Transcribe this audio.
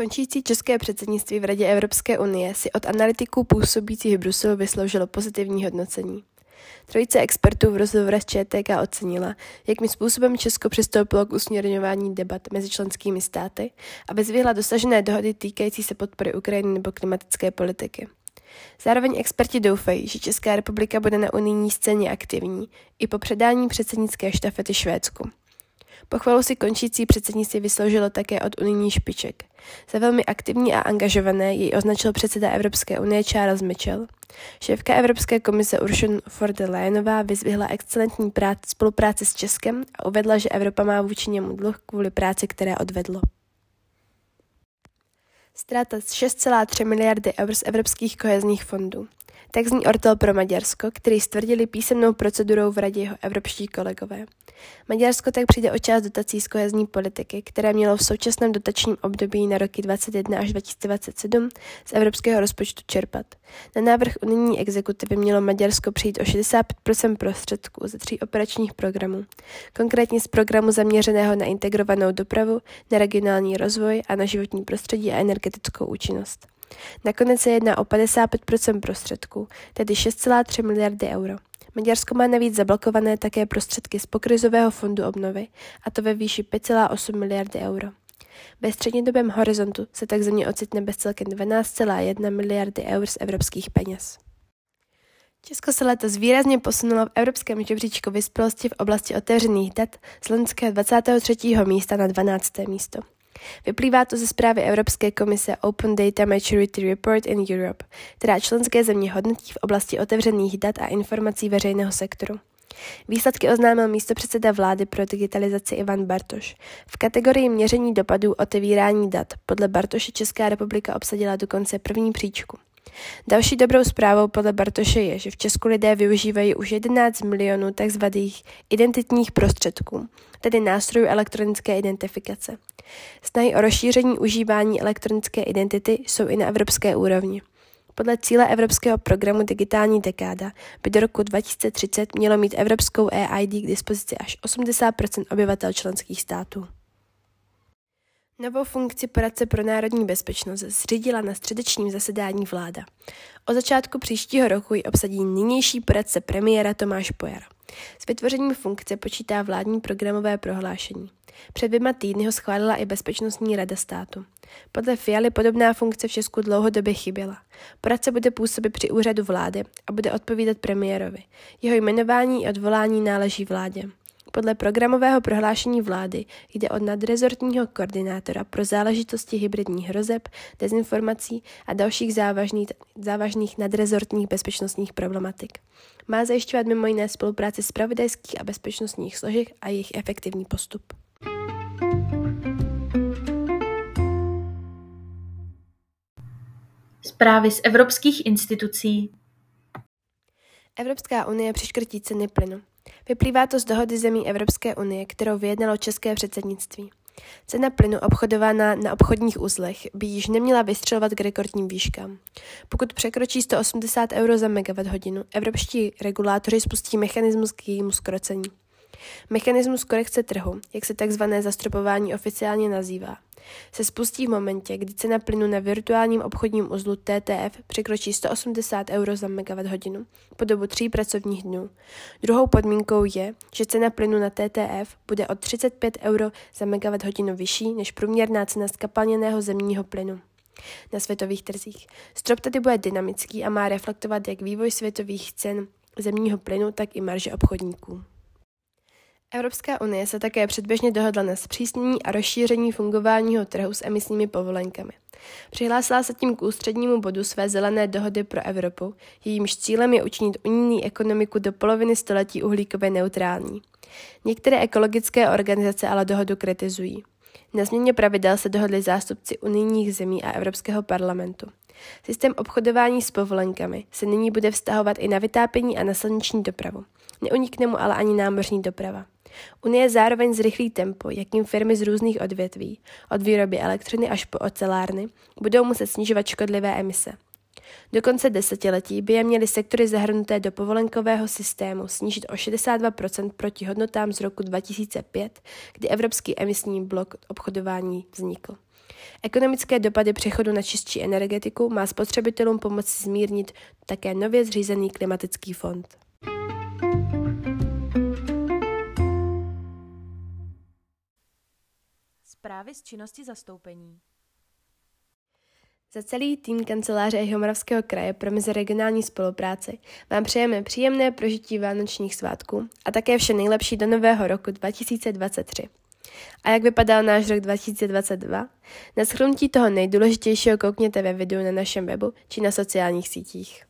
Končící české předsednictví v Radě Evropské unie si od analytiků působících v Bruselu vysloužilo pozitivní hodnocení. Trojice expertů v rozhovoru s ČTK ocenila, jakým způsobem Česko přistoupilo k usměrňování debat mezi členskými státy a vyzvihla dosažené dohody týkající se podpory Ukrajiny nebo klimatické politiky. Zároveň experti doufají, že Česká republika bude na unijní scéně aktivní i po předání předsednické štafety Švédsku. Pochvalu si končící předsednictví vysloužilo také od unijní špiček. Za velmi aktivní a angažované jej označil předseda Evropské unie Charles Mitchell. Šéfka Evropské komise Ursula von der Leyenová vyzvihla excelentní práci, spolupráci s Českem a uvedla, že Evropa má vůči němu dluh kvůli práci, které odvedlo. Ztráta 6,3 miliardy eur z evropských kohezních fondů. Tak zní ortel pro Maďarsko, který stvrdili písemnou procedurou v radě jeho evropští kolegové. Maďarsko tak přijde o část dotací z kohezní politiky, které mělo v současném dotačním období na roky 2021 až 2027 z evropského rozpočtu čerpat. Na návrh unijní exekutivy mělo Maďarsko přijít o 65% prostředků ze tří operačních programů, konkrétně z programu zaměřeného na integrovanou dopravu, na regionální rozvoj a na životní prostředí a energetickou účinnost. Nakonec se jedná o 55% prostředků, tedy 6,3 miliardy euro. Maďarsko má navíc zablokované také prostředky z pokrizového fondu obnovy, a to ve výši 5,8 miliardy euro. Ve střednědobém horizontu se tak země ocitne bez celkem 12,1 miliardy eur z evropských peněz. Česko se letos výrazně posunulo v evropském žebříčku vyspělosti v oblasti otevřených dat z loňského 23. místa na 12. místo. Vyplývá to ze zprávy Evropské komise Open Data Maturity Report in Europe, která členské země hodnotí v oblasti otevřených dat a informací veřejného sektoru. Výsledky oznámil místopředseda vlády pro digitalizaci Ivan Bartoš. V kategorii měření dopadů otevírání dat podle Bartoše Česká republika obsadila dokonce první příčku. Další dobrou zprávou podle Bartoše je, že v Česku lidé využívají už 11 milionů tzv. identitních prostředků, tedy nástrojů elektronické identifikace. Snahy o rozšíření užívání elektronické identity jsou i na evropské úrovni. Podle cíle Evropského programu Digitální dekáda by do roku 2030 mělo mít evropskou EID k dispozici až 80 obyvatel členských států. Novou funkci poradce pro národní bezpečnost zřídila na středečním zasedání vláda. O začátku příštího roku ji obsadí nynější poradce premiéra Tomáš Pojar. S vytvořením funkce počítá vládní programové prohlášení. Před dvěma týdny ho schválila i Bezpečnostní rada státu. Podle Fialy podobná funkce v Česku dlouhodobě chyběla. Poradce bude působit při úřadu vlády a bude odpovídat premiérovi. Jeho jmenování a odvolání náleží vládě. Podle programového prohlášení vlády jde od nadrezortního koordinátora pro záležitosti hybridních hrozeb, dezinformací a dalších závažných, závažných nadrezortních bezpečnostních problematik. Má zajišťovat mimo jiné spolupráci spravodajských a bezpečnostních složek a jejich efektivní postup. Zprávy z evropských institucí. Evropská unie přiškrtí ceny plynu. Vyplývá to z dohody zemí Evropské unie, kterou vyjednalo české předsednictví. Cena plynu obchodovaná na obchodních uzlech by již neměla vystřelovat k rekordním výškám. Pokud překročí 180 euro za megawatt hodinu, evropští regulátoři spustí mechanismus k jejímu skrocení. Mechanismus korekce trhu, jak se tzv. zastropování oficiálně nazývá, se spustí v momentě, kdy cena plynu na virtuálním obchodním uzlu TTF překročí 180 euro za megawatt hodinu po dobu tří pracovních dnů. Druhou podmínkou je, že cena plynu na TTF bude o 35 euro za megawatt hodinu vyšší než průměrná cena skapalněného zemního plynu na světových trzích. Strop tedy bude dynamický a má reflektovat jak vývoj světových cen zemního plynu, tak i marže obchodníků. Evropská unie se také předběžně dohodla na zpřísnění a rozšíření fungování trhu s emisními povolenkami. Přihlásila se tím k ústřednímu bodu své zelené dohody pro Evropu, jejímž cílem je učinit unijní ekonomiku do poloviny století uhlíkově neutrální. Některé ekologické organizace ale dohodu kritizují. Na změně pravidel se dohodli zástupci unijních zemí a Evropského parlamentu. Systém obchodování s povolenkami se nyní bude vztahovat i na vytápění a na silniční dopravu. Neunikne mu ale ani námořní doprava. Unie zároveň zrychlí tempo, jakým firmy z různých odvětví, od výroby elektřiny až po ocelárny, budou muset snižovat škodlivé emise. Do konce desetiletí by je měly sektory zahrnuté do povolenkového systému snížit o 62% proti hodnotám z roku 2005, kdy Evropský emisní blok obchodování vznikl. Ekonomické dopady přechodu na čistší energetiku má spotřebitelům pomoci zmírnit také nově zřízený klimatický fond. Zprávy z činnosti zastoupení. Za celý tým kanceláře Jihomoravského kraje pro meziregionální spolupráci vám přejeme příjemné prožití vánočních svátků a také vše nejlepší do nového roku 2023. A jak vypadal náš rok 2022? Na shrnutí toho nejdůležitějšího koukněte ve videu na našem webu či na sociálních sítích.